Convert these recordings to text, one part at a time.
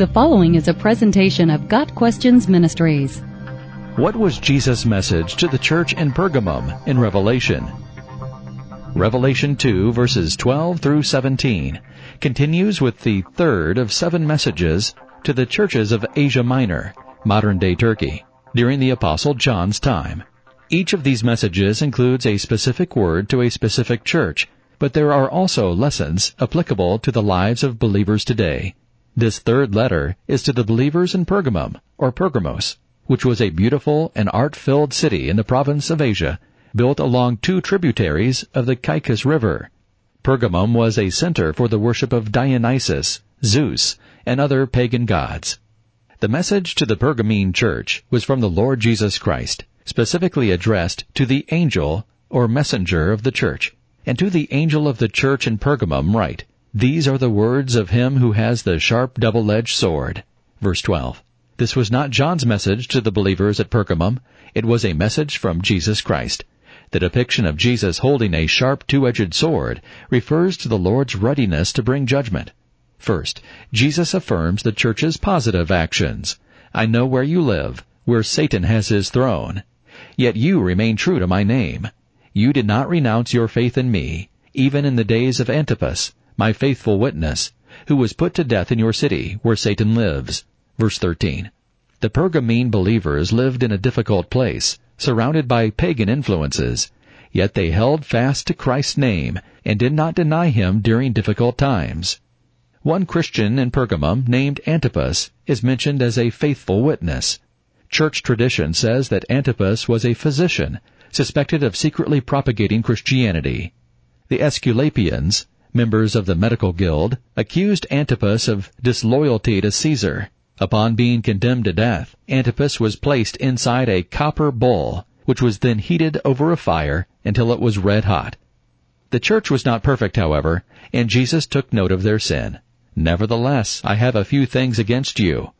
The following is a presentation of Got Questions Ministries. What was Jesus' message to the church in Pergamum in Revelation? Revelation 2 verses 12 through 17 continues with the third of seven messages to the churches of Asia Minor, modern day Turkey, during the Apostle John's time. Each of these messages includes a specific word to a specific church, but there are also lessons applicable to the lives of believers today. This third letter is to the believers in Pergamum, or Pergamos, which was a beautiful and art-filled city in the province of Asia, built along two tributaries of the Caicus River. Pergamum was a center for the worship of Dionysus, Zeus, and other pagan gods. The message to the Pergamene church was from the Lord Jesus Christ, specifically addressed to the angel or messenger of the church. And to the angel of the church in Pergamum write, these are the words of him who has the sharp double-edged sword. Verse 12. This was not John's message to the believers at Pergamum. It was a message from Jesus Christ. The depiction of Jesus holding a sharp two-edged sword refers to the Lord's readiness to bring judgment. First, Jesus affirms the church's positive actions. I know where you live, where Satan has his throne. Yet you remain true to my name. You did not renounce your faith in me, even in the days of Antipas, my faithful witness, who was put to death in your city, where Satan lives. Verse 13. The Pergamene believers lived in a difficult place, surrounded by pagan influences, yet they held fast to Christ's name and did not deny him during difficult times. One Christian in Pergamum named Antipas is mentioned as a faithful witness. Church tradition says that Antipas was a physician, suspected of secretly propagating Christianity. The Aesculapians, members of the medical guild, accused Antipas of disloyalty to Caesar. Upon being condemned to death, Antipas was placed inside a copper bowl, which was then heated over a fire until it was red hot. The church was not perfect, however, and Jesus took note of their sin. Nevertheless, I have a few things against you.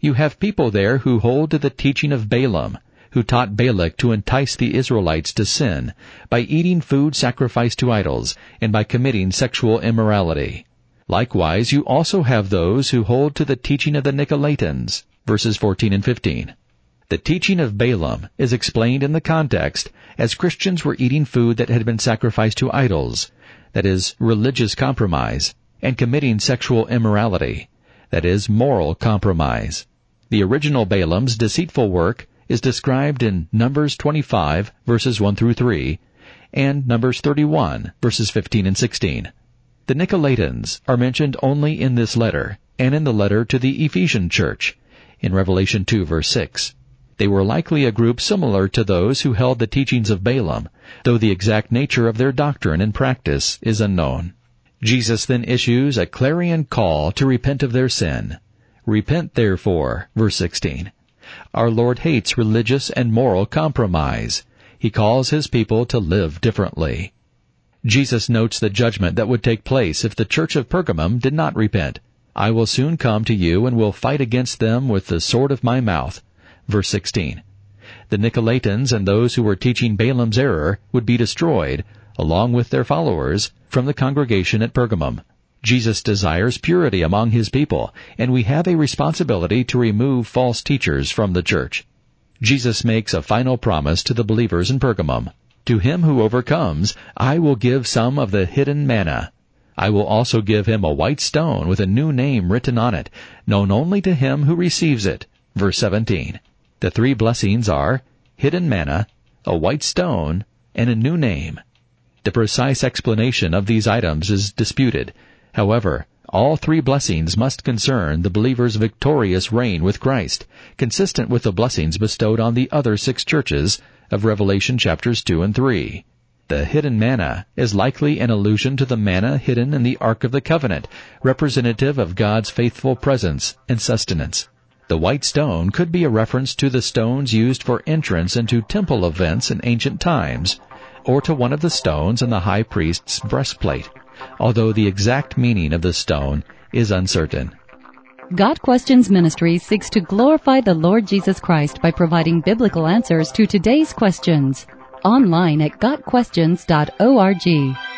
You have people there who hold to the teaching of Balaam, who taught Balak to entice the Israelites to sin by eating food sacrificed to idols and by committing sexual immorality. Likewise, you also have those who hold to the teaching of the Nicolaitans, verses 14 and 15. The teaching of Balaam is explained in the context as Christians were eating food that had been sacrificed to idols, that is, religious compromise, and committing sexual immorality, that is, moral compromise. The original Balaam's deceitful work is described in Numbers 25 verses 1 through 3 and Numbers 31 verses 15 and 16. The Nicolaitans are mentioned only in this letter and in the letter to the Ephesian church in Revelation 2 verse 6. They were likely a group similar to those who held the teachings of Balaam, though the exact nature of their doctrine and practice is unknown. Jesus then issues a clarion call to repent of their sin. Repent therefore, verse 16. Our Lord hates religious and moral compromise. He calls his people to live differently. Jesus notes the judgment that would take place if the church of Pergamum did not repent. I will soon come to you and will fight against them with the sword of my mouth. Verse 16. The Nicolaitans and those who were teaching Balaam's error would be destroyed, along with their followers, from the congregation at Pergamum. Jesus desires purity among his people, and we have a responsibility to remove false teachers from the church. Jesus makes a final promise to the believers in Pergamum. To him who overcomes, I will give some of the hidden manna. I will also give him a white stone with a new name written on it, known only to him who receives it. Verse 17. The three blessings are hidden manna, a white stone, and a new name. The precise explanation of these items is disputed, However, all three blessings must concern the believer's victorious reign with Christ, consistent with the blessings bestowed on the other six churches of Revelation chapters 2 and 3. The hidden manna is likely an allusion to the manna hidden in the Ark of the Covenant, representative of God's faithful presence and sustenance. The white stone could be a reference to the stones used for entrance into temple events in ancient times, or to one of the stones in the high priest's breastplate although the exact meaning of the stone is uncertain. Got Questions Ministry seeks to glorify the Lord Jesus Christ by providing biblical answers to today's questions. Online at GotQuestions.org.